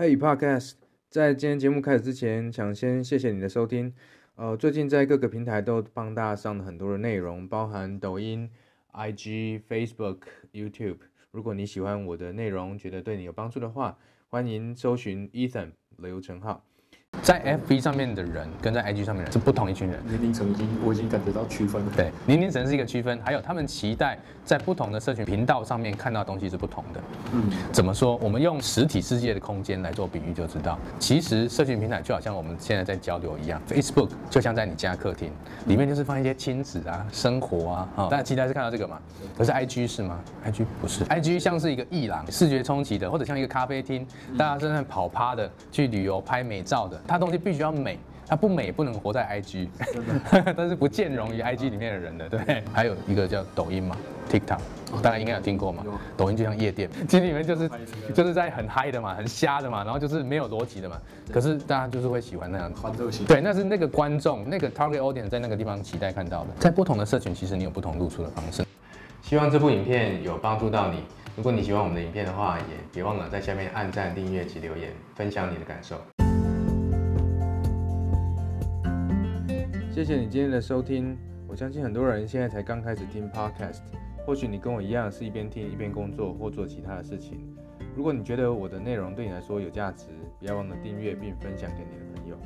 Hey Podcast，在今天节目开始之前，想先谢谢你的收听。呃，最近在各个平台都帮大家上了很多的内容，包含抖音、IG、Facebook、YouTube。如果你喜欢我的内容，觉得对你有帮助的话，欢迎搜寻 Ethan 刘成浩。在 FB 上面的人跟在 IG 上面的人是不同一群人，年龄层已经我已经感觉到区分了。对，年龄层是一个区分，还有他们期待在不同的社群频道上面看到的东西是不同的。嗯，怎么说？我们用实体世界的空间来做比喻就知道，其实社群平台就好像我们现在在交流一样，Facebook 就像在你家客厅，里面就是放一些亲子啊、生活啊，大家期待是看到这个嘛？可是 IG 是吗？IG 不是，IG 像是一个艺廊，视觉冲击的，或者像一个咖啡厅，大家正在跑趴的去旅游拍美照的。它东西必须要美，它不美不能活在 IG，但 是不兼容于 IG 里面的人的，对。还有一个叫抖音嘛，TikTok，大家应该有听过嘛。抖音就像夜店，其实里面就是就是在很嗨的嘛，很瞎的嘛，然后就是没有逻辑的嘛。可是大家就是会喜欢那样欢乐型。对，那是那个观众那个 target audience 在那个地方期待看到的。在不同的社群，其实你有不同露出的方式。希望这部影片有帮助到你。如果你喜欢我们的影片的话，也别忘了在下面按赞、订阅及留言，分享你的感受。谢谢你今天的收听。我相信很多人现在才刚开始听 Podcast，或许你跟我一样是一边听一边工作或做其他的事情。如果你觉得我的内容对你来说有价值，不要忘了订阅并分享给你的朋友。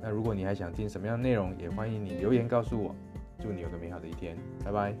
那如果你还想听什么样的内容，也欢迎你留言告诉我。祝你有个美好的一天，拜拜。